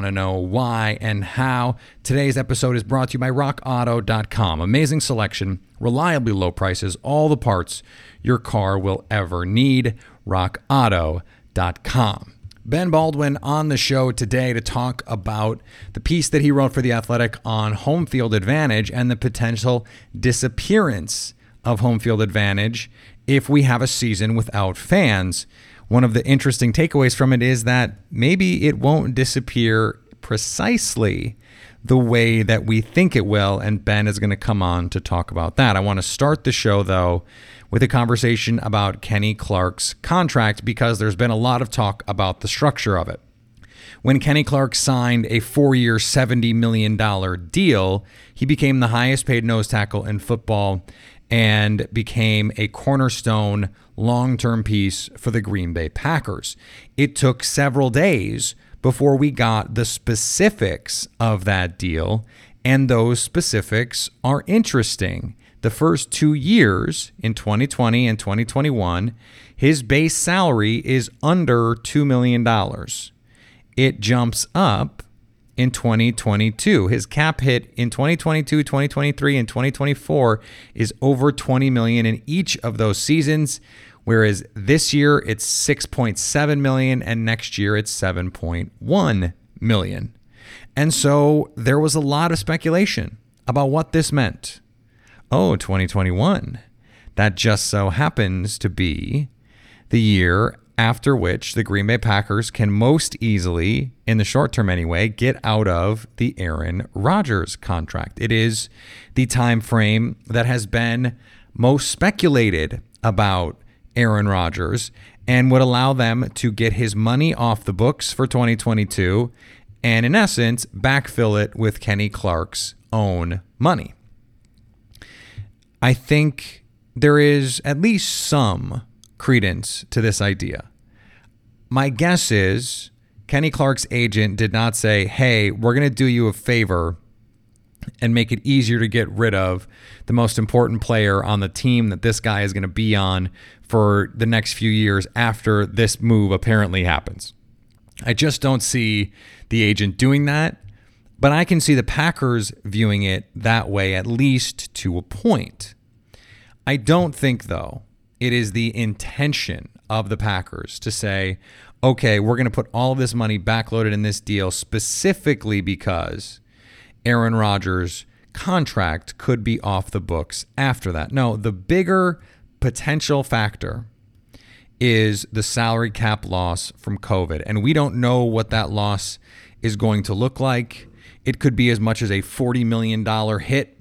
to know why and how. Today's episode is brought to you by RockAuto.com. Amazing selection, reliably low prices, all the parts your car will ever need. RockAuto.com. Ben Baldwin on the show today to talk about the piece that he wrote for The Athletic on home field advantage and the potential disappearance of home field advantage if we have a season without fans. One of the interesting takeaways from it is that maybe it won't disappear precisely the way that we think it will, and Ben is going to come on to talk about that. I want to start the show, though, with a conversation about Kenny Clark's contract because there's been a lot of talk about the structure of it. When Kenny Clark signed a four year, $70 million deal, he became the highest paid nose tackle in football and became a cornerstone long term piece for the Green Bay Packers. It took several days before we got the specifics of that deal, and those specifics are interesting the first two years in 2020 and 2021, his base salary is under $2 million. It jumps up in 2022. His cap hit in 2022, 2023, and 2024 is over 20 million in each of those seasons, whereas this year it's 6.7 million and next year it's 7.1 million. And so there was a lot of speculation about what this meant oh, 2021. That just so happens to be the year after which the Green Bay Packers can most easily, in the short term anyway, get out of the Aaron Rodgers contract. It is the time frame that has been most speculated about Aaron Rodgers and would allow them to get his money off the books for 2022 and in essence backfill it with Kenny Clark's own money. I think there is at least some credence to this idea. My guess is Kenny Clark's agent did not say, hey, we're going to do you a favor and make it easier to get rid of the most important player on the team that this guy is going to be on for the next few years after this move apparently happens. I just don't see the agent doing that. But I can see the Packers viewing it that way, at least to a point. I don't think, though, it is the intention of the Packers to say, okay, we're going to put all of this money backloaded in this deal specifically because Aaron Rodgers' contract could be off the books after that. No, the bigger potential factor is the salary cap loss from COVID. And we don't know what that loss is going to look like. It could be as much as a $40 million hit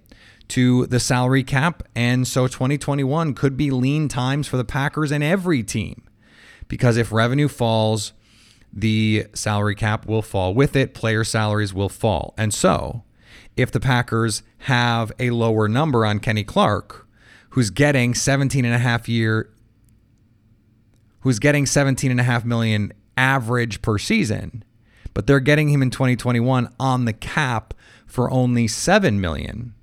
to the salary cap. And so 2021 could be lean times for the Packers and every team. Because if revenue falls, the salary cap will fall with it, player salaries will fall. And so, if the Packers have a lower number on Kenny Clark, who's getting 17 and a half year who's getting 17 and a half million average per season, but they're getting him in 2021 on the cap for only 7 million.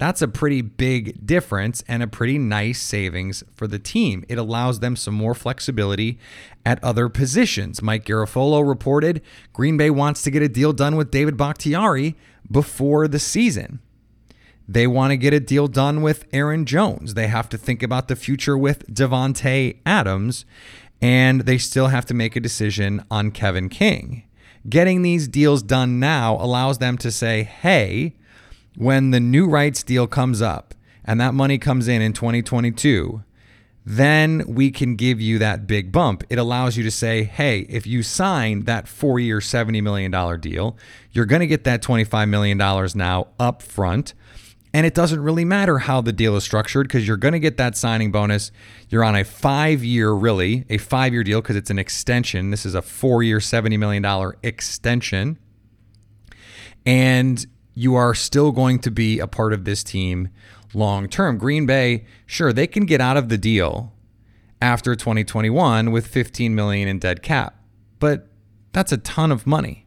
That's a pretty big difference and a pretty nice savings for the team. It allows them some more flexibility at other positions. Mike Garafolo reported Green Bay wants to get a deal done with David Bakhtiari before the season. They want to get a deal done with Aaron Jones. They have to think about the future with Davante Adams, and they still have to make a decision on Kevin King. Getting these deals done now allows them to say, hey, when the new rights deal comes up and that money comes in in 2022, then we can give you that big bump. It allows you to say, hey, if you sign that four year, $70 million deal, you're going to get that $25 million now up front. And it doesn't really matter how the deal is structured because you're going to get that signing bonus. You're on a five year, really, a five year deal because it's an extension. This is a four year, $70 million extension. And you are still going to be a part of this team long term. Green Bay, sure, they can get out of the deal after 2021 with 15 million in dead cap. But that's a ton of money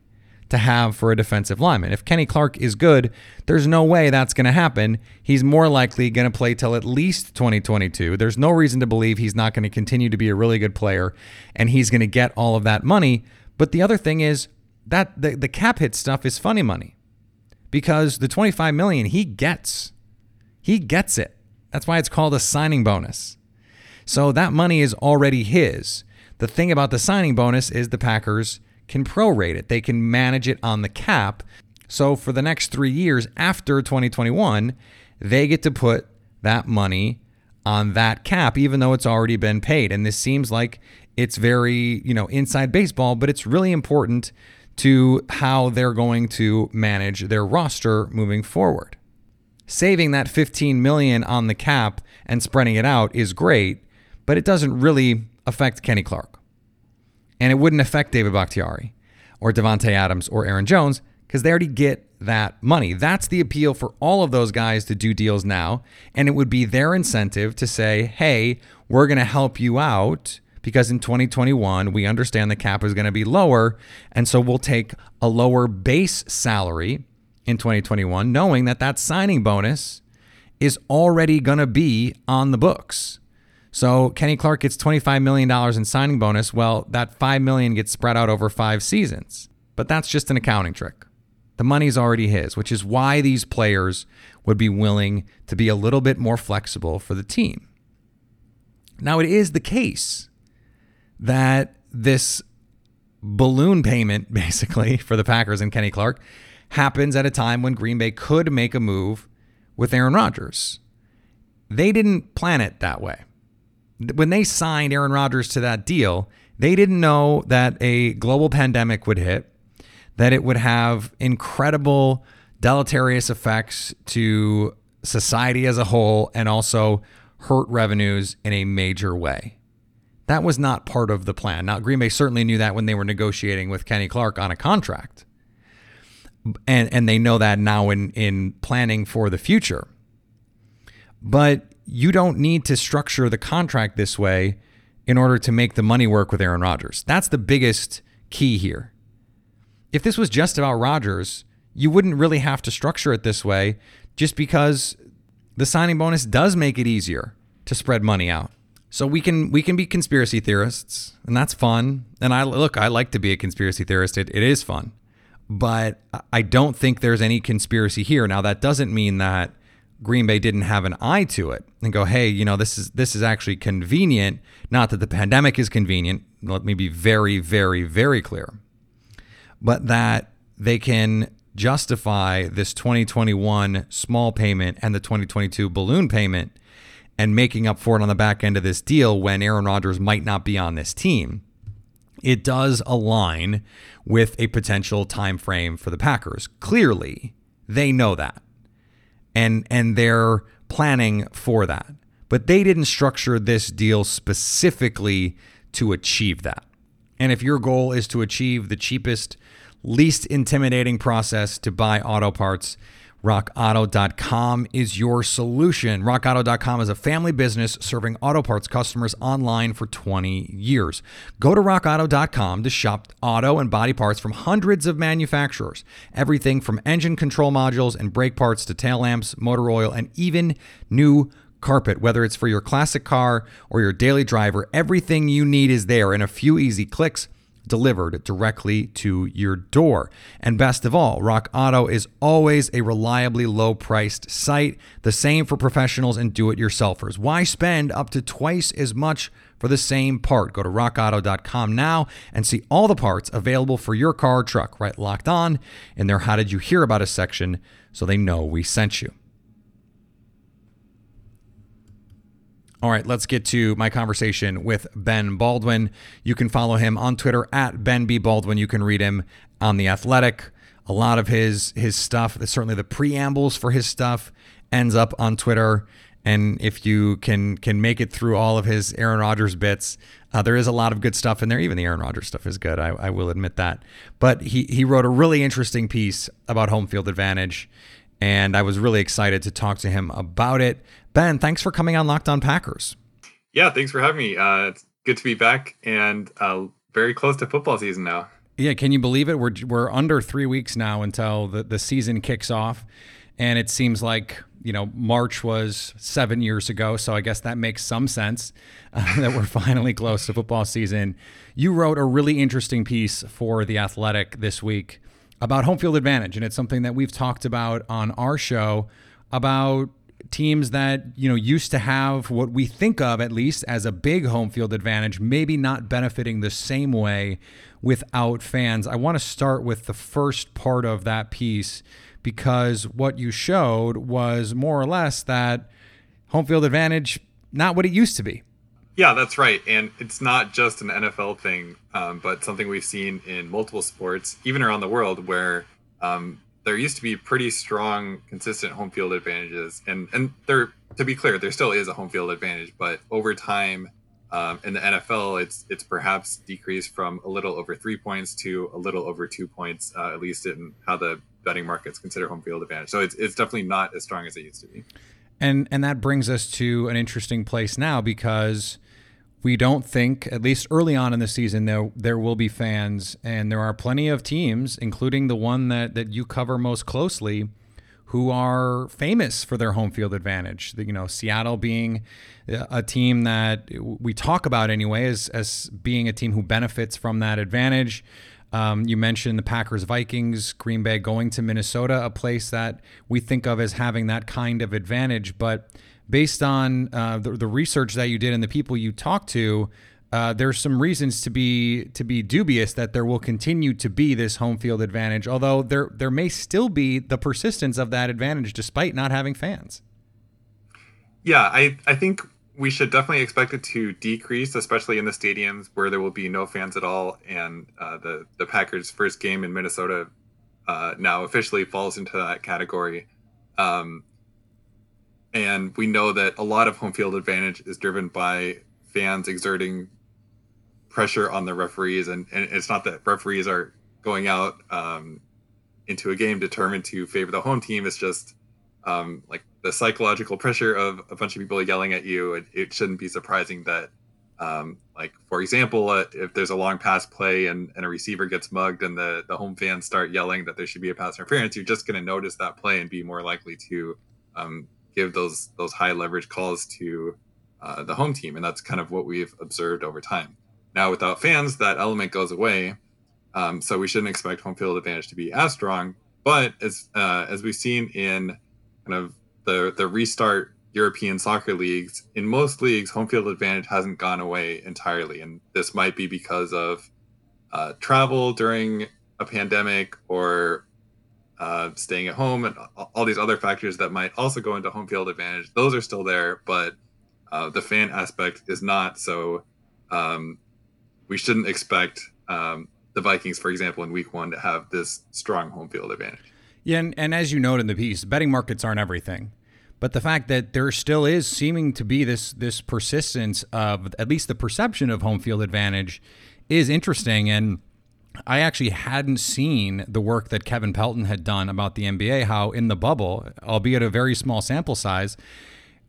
to have for a defensive lineman. If Kenny Clark is good, there's no way that's going to happen. He's more likely going to play till at least 2022. There's no reason to believe he's not going to continue to be a really good player and he's going to get all of that money. But the other thing is that the, the cap hit stuff is funny money because the 25 million he gets. He gets it. That's why it's called a signing bonus. So that money is already his. The thing about the signing bonus is the Packers can prorate it. They can manage it on the cap. So for the next 3 years after 2021, they get to put that money on that cap even though it's already been paid. And this seems like it's very, you know, inside baseball, but it's really important to how they're going to manage their roster moving forward. Saving that 15 million on the cap and spreading it out is great, but it doesn't really affect Kenny Clark. And it wouldn't affect David Bakhtiari or Davante Adams or Aaron Jones because they already get that money. That's the appeal for all of those guys to do deals now. And it would be their incentive to say, hey, we're going to help you out because in 2021, we understand the cap is going to be lower. And so we'll take a lower base salary in 2021, knowing that that signing bonus is already going to be on the books. So Kenny Clark gets $25 million in signing bonus. Well, that 5 million gets spread out over five seasons. But that's just an accounting trick. The money's already his, which is why these players would be willing to be a little bit more flexible for the team. Now, it is the case that this balloon payment, basically, for the Packers and Kenny Clark happens at a time when Green Bay could make a move with Aaron Rodgers. They didn't plan it that way. When they signed Aaron Rodgers to that deal, they didn't know that a global pandemic would hit, that it would have incredible deleterious effects to society as a whole, and also hurt revenues in a major way. That was not part of the plan. Now, Green Bay certainly knew that when they were negotiating with Kenny Clark on a contract. And and they know that now in in planning for the future. But you don't need to structure the contract this way in order to make the money work with Aaron Rodgers. That's the biggest key here. If this was just about Rodgers, you wouldn't really have to structure it this way just because the signing bonus does make it easier to spread money out. So we can we can be conspiracy theorists, and that's fun. And I look, I like to be a conspiracy theorist. It, it is fun, but I don't think there's any conspiracy here. Now that doesn't mean that Green Bay didn't have an eye to it and go, hey, you know, this is this is actually convenient. Not that the pandemic is convenient. Let me be very, very, very clear, but that they can justify this 2021 small payment and the 2022 balloon payment and making up for it on the back end of this deal when Aaron Rodgers might not be on this team, it does align with a potential time frame for the Packers. Clearly, they know that. And and they're planning for that. But they didn't structure this deal specifically to achieve that. And if your goal is to achieve the cheapest, least intimidating process to buy auto parts, RockAuto.com is your solution. RockAuto.com is a family business serving auto parts customers online for 20 years. Go to RockAuto.com to shop auto and body parts from hundreds of manufacturers. Everything from engine control modules and brake parts to tail lamps, motor oil, and even new carpet. Whether it's for your classic car or your daily driver, everything you need is there in a few easy clicks delivered directly to your door. And best of all, Rock Auto is always a reliably low priced site, the same for professionals and do it yourselfers. Why spend up to twice as much for the same part? Go to rockauto.com now and see all the parts available for your car or truck, write locked on in their How Did You Hear About Us section so they know we sent you. All right, let's get to my conversation with Ben Baldwin. You can follow him on Twitter at Ben B. Baldwin. You can read him on The Athletic. A lot of his his stuff, certainly the preambles for his stuff, ends up on Twitter. And if you can can make it through all of his Aaron Rodgers bits, uh, there is a lot of good stuff in there. Even the Aaron Rodgers stuff is good. I, I will admit that. But he he wrote a really interesting piece about home field advantage, and I was really excited to talk to him about it. Ben, thanks for coming on Locked On Packers. Yeah, thanks for having me. Uh, it's good to be back and uh, very close to football season now. Yeah, can you believe it? We're we're under three weeks now until the, the season kicks off, and it seems like you know March was seven years ago. So I guess that makes some sense uh, that we're finally close to football season. You wrote a really interesting piece for the Athletic this week about home field advantage, and it's something that we've talked about on our show about teams that you know used to have what we think of at least as a big home field advantage maybe not benefiting the same way without fans. I want to start with the first part of that piece because what you showed was more or less that home field advantage not what it used to be. Yeah that's right. And it's not just an nfl thing um, but something we've seen in multiple sports even around the world where um, there used to be pretty strong, consistent home field advantages, and and there to be clear, there still is a home field advantage, but over time. Um, in the NFL, it's it's perhaps decreased from a little over three points to a little over two points, uh, at least in how the betting markets consider home field advantage. So it's, it's definitely not as strong as it used to be. And and that brings us to an interesting place now because we don't think, at least early on in the season, there there will be fans, and there are plenty of teams, including the one that that you cover most closely, who are famous for their home field advantage. You know, Seattle being a team that we talk about anyway as as being a team who benefits from that advantage. Um, you mentioned the Packers, Vikings, Green Bay going to Minnesota, a place that we think of as having that kind of advantage, but based on uh, the, the, research that you did and the people you talked to, uh, there's some reasons to be to be dubious that there will continue to be this home field advantage. Although there there may still be the persistence of that advantage despite not having fans. Yeah, I I think we should definitely expect it to decrease, especially in the stadiums where there will be no fans at all. And uh, the the Packers' first game in Minnesota uh, now officially falls into that category. Um, and we know that a lot of home field advantage is driven by fans exerting pressure on the referees. And, and it's not that referees are going out um, into a game determined to favor the home team. It's just um, like the psychological pressure of a bunch of people yelling at you. It, it shouldn't be surprising that um, like for example uh, if there's a long pass play and, and a receiver gets mugged and the, the home fans start yelling that there should be a pass interference you're just going to notice that play and be more likely to um, give those those high leverage calls to uh, the home team, and that's kind of what we've observed over time. Now, without fans, that element goes away, um, so we shouldn't expect home field advantage to be as strong. But as uh, as we've seen in kind of the the restart European soccer leagues, in most leagues, home field advantage hasn't gone away entirely, and this might be because of uh, travel during a pandemic or uh, staying at home, and all these other factors that might also go into home field advantage. Those are still there, but uh, the fan aspect is not. So um, we shouldn't expect um, the Vikings, for example, in Week One, to have this strong home field advantage. Yeah, and, and as you note in the piece, betting markets aren't everything. But the fact that there still is seeming to be this this persistence of at least the perception of home field advantage is interesting. And I actually hadn't seen the work that Kevin Pelton had done about the NBA, how in the bubble, albeit a very small sample size,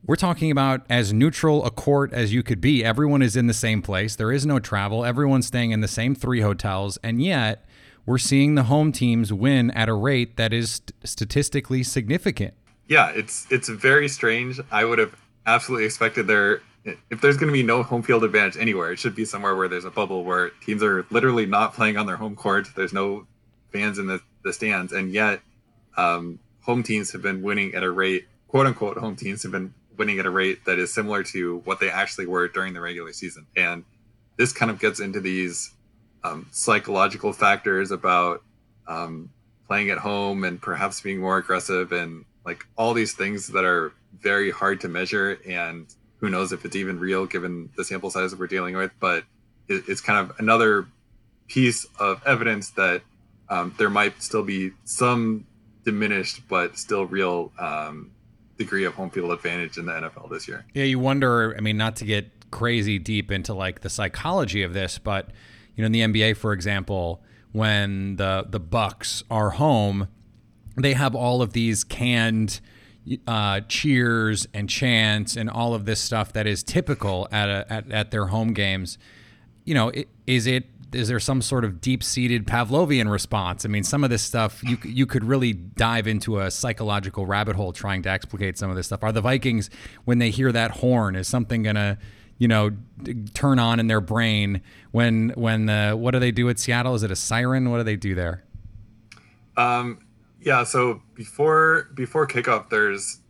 we're talking about as neutral a court as you could be. Everyone is in the same place. There is no travel. Everyone's staying in the same three hotels. And yet, we're seeing the home teams win at a rate that is statistically significant. Yeah, it's it's very strange. I would have absolutely expected there if there's going to be no home field advantage anywhere, it should be somewhere where there's a bubble where teams are literally not playing on their home court. There's no fans in the, the stands, and yet um, home teams have been winning at a rate, quote unquote, home teams have been winning at a rate that is similar to what they actually were during the regular season. And this kind of gets into these um, psychological factors about um, playing at home and perhaps being more aggressive and like all these things that are very hard to measure and who knows if it's even real given the sample size that we're dealing with but it, it's kind of another piece of evidence that um, there might still be some diminished but still real um, degree of home field advantage in the NFL this year. Yeah, you wonder. I mean, not to get crazy deep into like the psychology of this, but you know, in the NBA, for example, when the the Bucks are home, they have all of these canned uh, cheers and chants and all of this stuff that is typical at a, at, at their home games. You know, is it is there some sort of deep seated Pavlovian response? I mean, some of this stuff you you could really dive into a psychological rabbit hole trying to explicate some of this stuff. Are the Vikings when they hear that horn is something gonna you know turn on in their brain when when the what do they do at Seattle? Is it a siren? What do they do there? Um, yeah. So before before kickoff, there's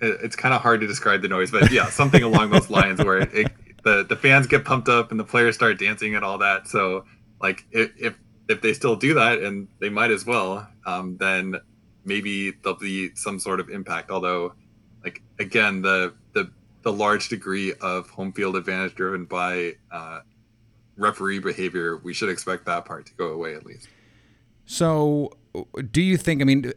it, it's kind of hard to describe the noise, but yeah, something along those lines where it, it the the fans get pumped up and the players start dancing and all that. So like if if, if they still do that and they might as well, um, then maybe there'll be some sort of impact. Although, like again, the the the large degree of home field advantage driven by uh, referee behavior, we should expect that part to go away at least. So, do you think? I mean,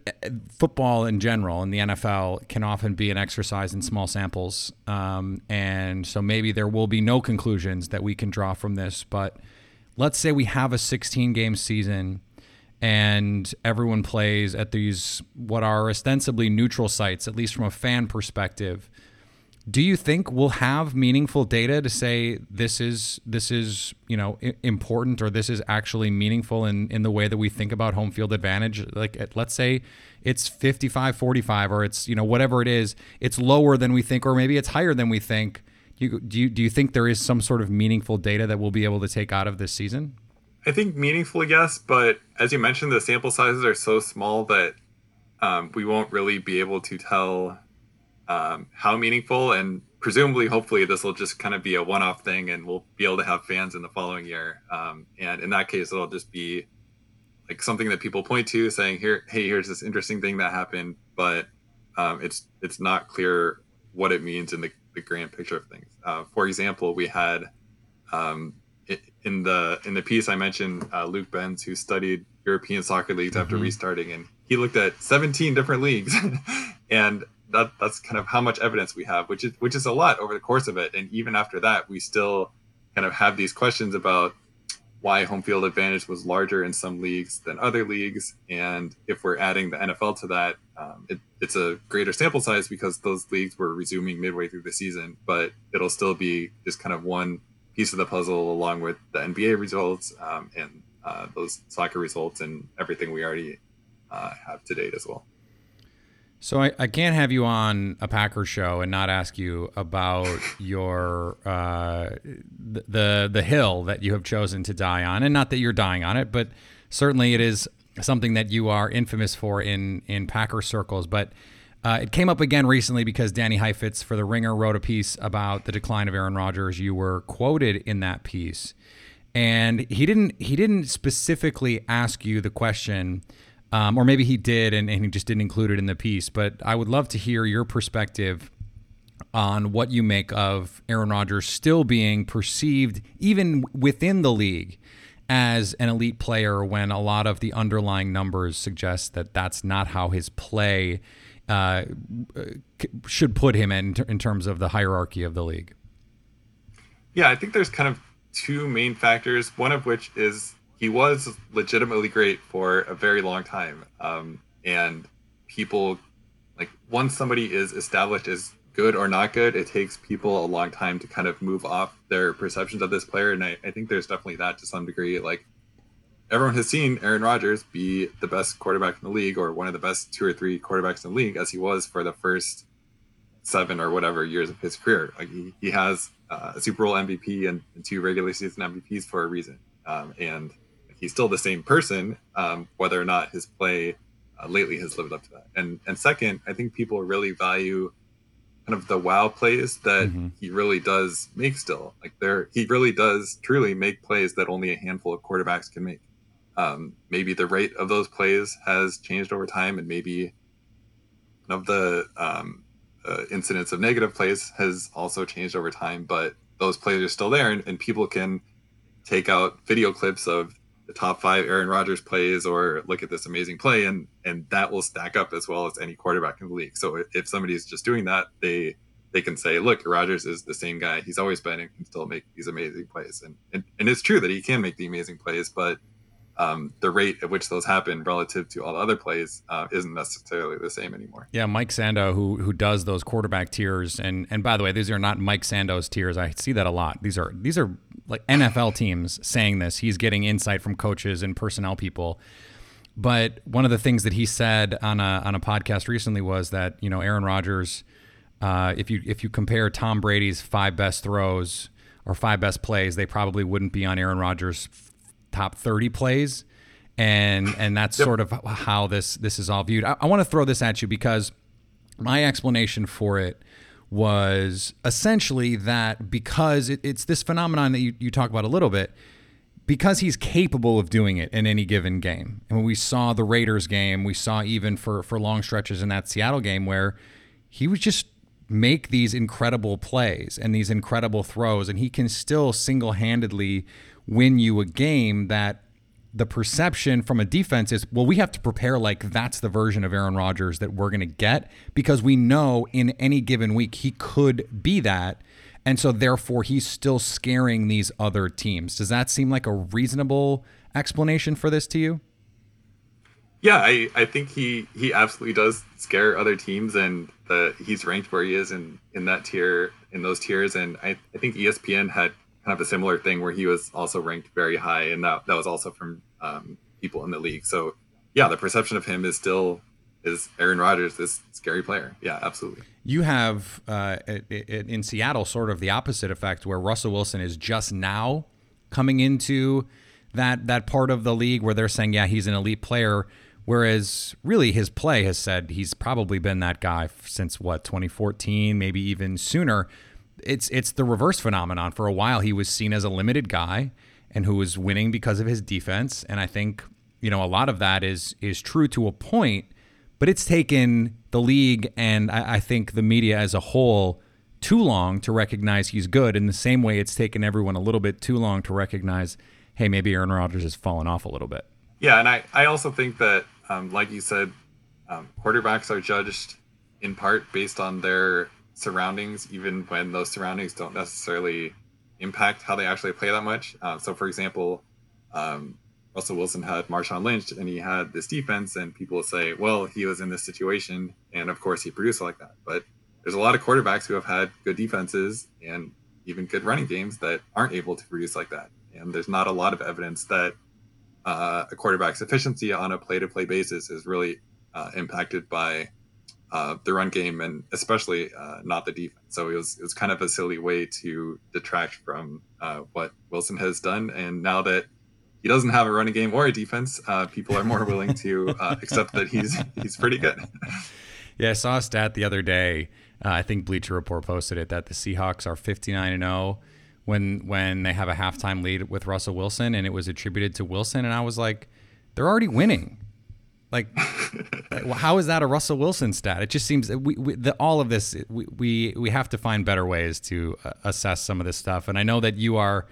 football in general and the NFL can often be an exercise in small samples, um, and so maybe there will be no conclusions that we can draw from this. But let's say we have a 16 game season and everyone plays at these what are ostensibly neutral sites, at least from a fan perspective do you think we'll have meaningful data to say this is this is you know important or this is actually meaningful in in the way that we think about home field advantage? Like let's say it's 55 45 or it's you know whatever it is it's lower than we think or maybe it's higher than we think. You, do you do you think there is some sort of meaningful data that we'll be able to take out of this season? I think meaningful yes but as you mentioned the sample sizes are so small that um, we won't really be able to tell um, how meaningful and presumably hopefully this will just kind of be a one-off thing and we'll be able to have fans in the following year. Um, and in that case it'll just be like something that people point to saying here hey here's this interesting thing that happened but um, it's it's not clear what it means in the, the grand picture of things. Uh, for example we had um, in the in the piece i mentioned uh, luke benz who studied european soccer leagues mm-hmm. after restarting and he looked at 17 different leagues. And that that's kind of how much evidence we have, which is which is a lot over the course of it. And even after that, we still kind of have these questions about why home field advantage was larger in some leagues than other leagues, and if we're adding the NFL to that, um, it, it's a greater sample size because those leagues were resuming midway through the season. But it'll still be just kind of one piece of the puzzle, along with the NBA results um, and uh, those soccer results and everything we already uh, have to date as well. So I, I can't have you on a Packers show and not ask you about your uh, the the hill that you have chosen to die on, and not that you're dying on it, but certainly it is something that you are infamous for in in Packer circles. But uh, it came up again recently because Danny Heifetz for the Ringer wrote a piece about the decline of Aaron Rodgers. You were quoted in that piece, and he didn't he didn't specifically ask you the question um, or maybe he did and, and he just didn't include it in the piece. But I would love to hear your perspective on what you make of Aaron Rodgers still being perceived, even within the league, as an elite player when a lot of the underlying numbers suggest that that's not how his play uh, should put him in, in terms of the hierarchy of the league. Yeah, I think there's kind of two main factors, one of which is he was legitimately great for a very long time. Um, and people like once somebody is established as good or not good, it takes people a long time to kind of move off their perceptions of this player. And I, I think there's definitely that to some degree. Like everyone has seen Aaron Rodgers be the best quarterback in the league or one of the best two or three quarterbacks in the league as he was for the first seven or whatever years of his career. Like he, he has uh, a Super Bowl MVP and, and, two regular season MVPs for a reason. Um, and he's still the same person, um, whether or not his play uh, lately has lived up to that. And and second, I think people really value kind of the wow plays that mm-hmm. he really does make still. Like there, he really does truly make plays that only a handful of quarterbacks can make. Um, maybe the rate of those plays has changed over time, and maybe of the um, uh, incidence of negative plays has also changed over time. But those plays are still there, and, and people can take out video clips of the top five Aaron Rodgers plays or look at this amazing play and and that will stack up as well as any quarterback in the league. So if somebody's just doing that, they they can say, look, Rodgers is the same guy he's always been and can still make these amazing plays. And and, and it's true that he can make the amazing plays, but um, the rate at which those happen relative to all the other plays uh, isn't necessarily the same anymore. Yeah, Mike Sando, who who does those quarterback tiers, and and by the way, these are not Mike Sando's tiers. I see that a lot. These are these are like NFL teams saying this. He's getting insight from coaches and personnel people. But one of the things that he said on a on a podcast recently was that you know Aaron Rodgers, uh, if you if you compare Tom Brady's five best throws or five best plays, they probably wouldn't be on Aaron Rodgers' top thirty plays, and and that's yep. sort of how this this is all viewed. I, I want to throw this at you because my explanation for it was essentially that because it, it's this phenomenon that you, you talk about a little bit, because he's capable of doing it in any given game. And when we saw the Raiders game, we saw even for, for long stretches in that Seattle game where he would just make these incredible plays and these incredible throws, and he can still single handedly win you a game that the perception from a defense is, well, we have to prepare like that's the version of Aaron Rodgers that we're going to get because we know in any given week he could be that. And so therefore he's still scaring these other teams. Does that seem like a reasonable explanation for this to you? Yeah, I, I think he he absolutely does scare other teams and the he's ranked where he is in in that tier in those tiers and I, I think ESPN had kind of a similar thing where he was also ranked very high, and that that was also from um, people in the league. So yeah, the perception of him is still is Aaron Rodgers, this scary player. Yeah, absolutely. You have uh, in Seattle sort of the opposite effect, where Russell Wilson is just now coming into that that part of the league where they're saying, yeah, he's an elite player. Whereas really his play has said he's probably been that guy since what 2014, maybe even sooner it's it's the reverse phenomenon. For a while, he was seen as a limited guy and who was winning because of his defense. And I think you know a lot of that is is true to a point, but it's taken the league and I, I think the media as a whole too long to recognize he's good. In the same way, it's taken everyone a little bit too long to recognize, hey, maybe Aaron Rodgers has fallen off a little bit. Yeah, and I I also think that um, like you said, um, quarterbacks are judged in part based on their surroundings, even when those surroundings don't necessarily impact how they actually play that much. Uh, so, for example, um, Russell Wilson had Marshawn Lynch and he had this defense, and people say, well, he was in this situation, and of course he produced like that. But there's a lot of quarterbacks who have had good defenses and even good running games that aren't able to produce like that. And there's not a lot of evidence that uh, a quarterback's efficiency on a play to play basis is really uh, impacted by uh, the run game and especially uh, not the defense. So it was it was kind of a silly way to detract from uh, what Wilson has done. And now that he doesn't have a running game or a defense, uh, people are more willing to uh, accept that he's he's pretty good. yeah, I saw a stat the other day. Uh, I think Bleacher Report posted it that the Seahawks are 59 and 0 when when they have a halftime lead with Russell Wilson, and it was attributed to Wilson. And I was like, they're already winning. Like, how is that a Russell Wilson stat? It just seems we, we the, all of this we, we we have to find better ways to uh, assess some of this stuff. And I know that you are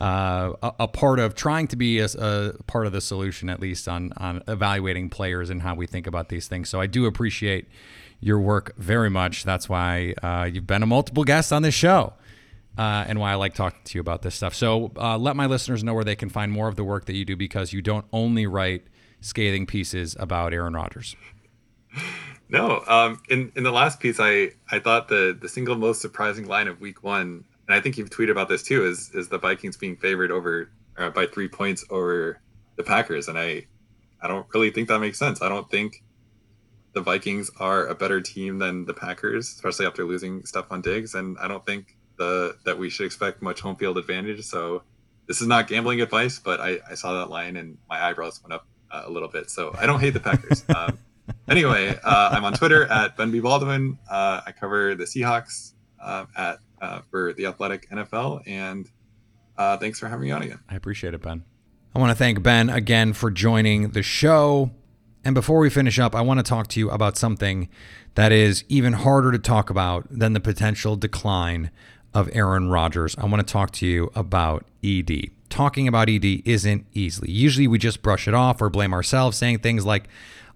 uh, a, a, part of trying to be a, a, part of the solution, at least on on evaluating players and how we think about these things. So I do appreciate your work very much. That's why uh, you've been a multiple guest on this show. Uh, and why I like talking to you about this stuff. So, uh, let my listeners know where they can find more of the work that you do because you don't only write scathing pieces about Aaron Rodgers. No, um, in in the last piece, I I thought the the single most surprising line of Week One, and I think you've tweeted about this too, is is the Vikings being favored over uh, by three points over the Packers, and I I don't really think that makes sense. I don't think the Vikings are a better team than the Packers, especially after losing Stefon Diggs, and I don't think the that we should expect much home field advantage. So this is not gambling advice, but I, I saw that line and my eyebrows went up uh, a little bit. So I don't hate the Packers. um, anyway, uh, I'm on Twitter at Ben B Baldwin. Uh, I cover the Seahawks uh, at uh, for the Athletic NFL, and uh, thanks for having me on again. I appreciate it, Ben. I want to thank Ben again for joining the show. And before we finish up, I want to talk to you about something that is even harder to talk about than the potential decline of Aaron Rodgers. I want to talk to you about ED. Talking about ED isn't easy. Usually we just brush it off or blame ourselves, saying things like,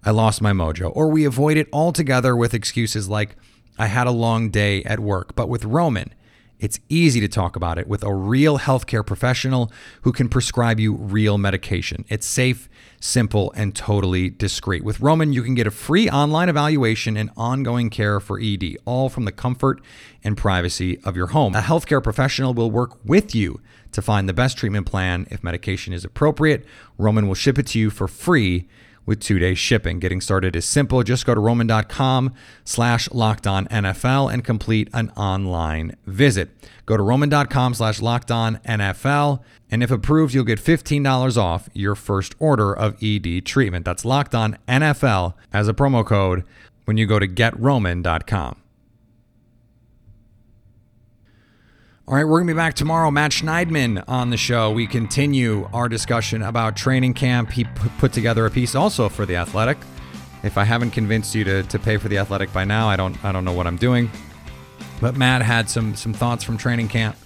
I lost my mojo, or we avoid it altogether with excuses like, I had a long day at work. But with Roman, it's easy to talk about it with a real healthcare professional who can prescribe you real medication. It's safe, simple, and totally discreet. With Roman, you can get a free online evaluation and ongoing care for ED, all from the comfort and privacy of your home. A healthcare professional will work with you to find the best treatment plan. If medication is appropriate, Roman will ship it to you for free with two day shipping. Getting started is simple. Just go to roman.com slash locked on NFL and complete an online visit. Go to roman.com slash locked on NFL. And if approved, you'll get $15 off your first order of ED treatment. That's locked on NFL as a promo code when you go to getroman.com. All right, we're going to be back tomorrow. Matt Schneidman on the show. We continue our discussion about training camp. He put together a piece also for the Athletic. If I haven't convinced you to, to pay for the Athletic by now, I don't I don't know what I'm doing. But Matt had some some thoughts from training camp.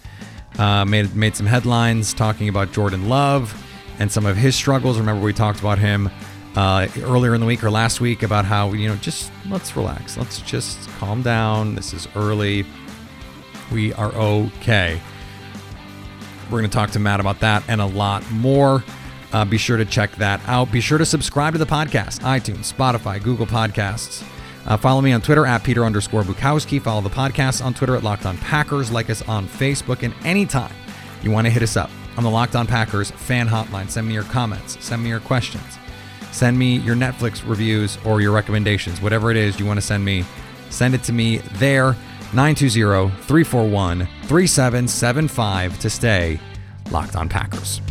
Uh, made made some headlines talking about Jordan Love and some of his struggles. Remember we talked about him uh, earlier in the week or last week about how you know just let's relax, let's just calm down. This is early we are okay. We're going to talk to Matt about that and a lot more. Uh, be sure to check that out. Be sure to subscribe to the podcast, iTunes, Spotify, Google Podcasts. Uh, follow me on Twitter at Peter underscore Bukowski. Follow the podcast on Twitter at Locked On Packers. Like us on Facebook. And anytime you want to hit us up on the Locked On Packers fan hotline, send me your comments, send me your questions, send me your Netflix reviews or your recommendations, whatever it is you want to send me, send it to me there. 920 341 3775 to stay locked on Packers.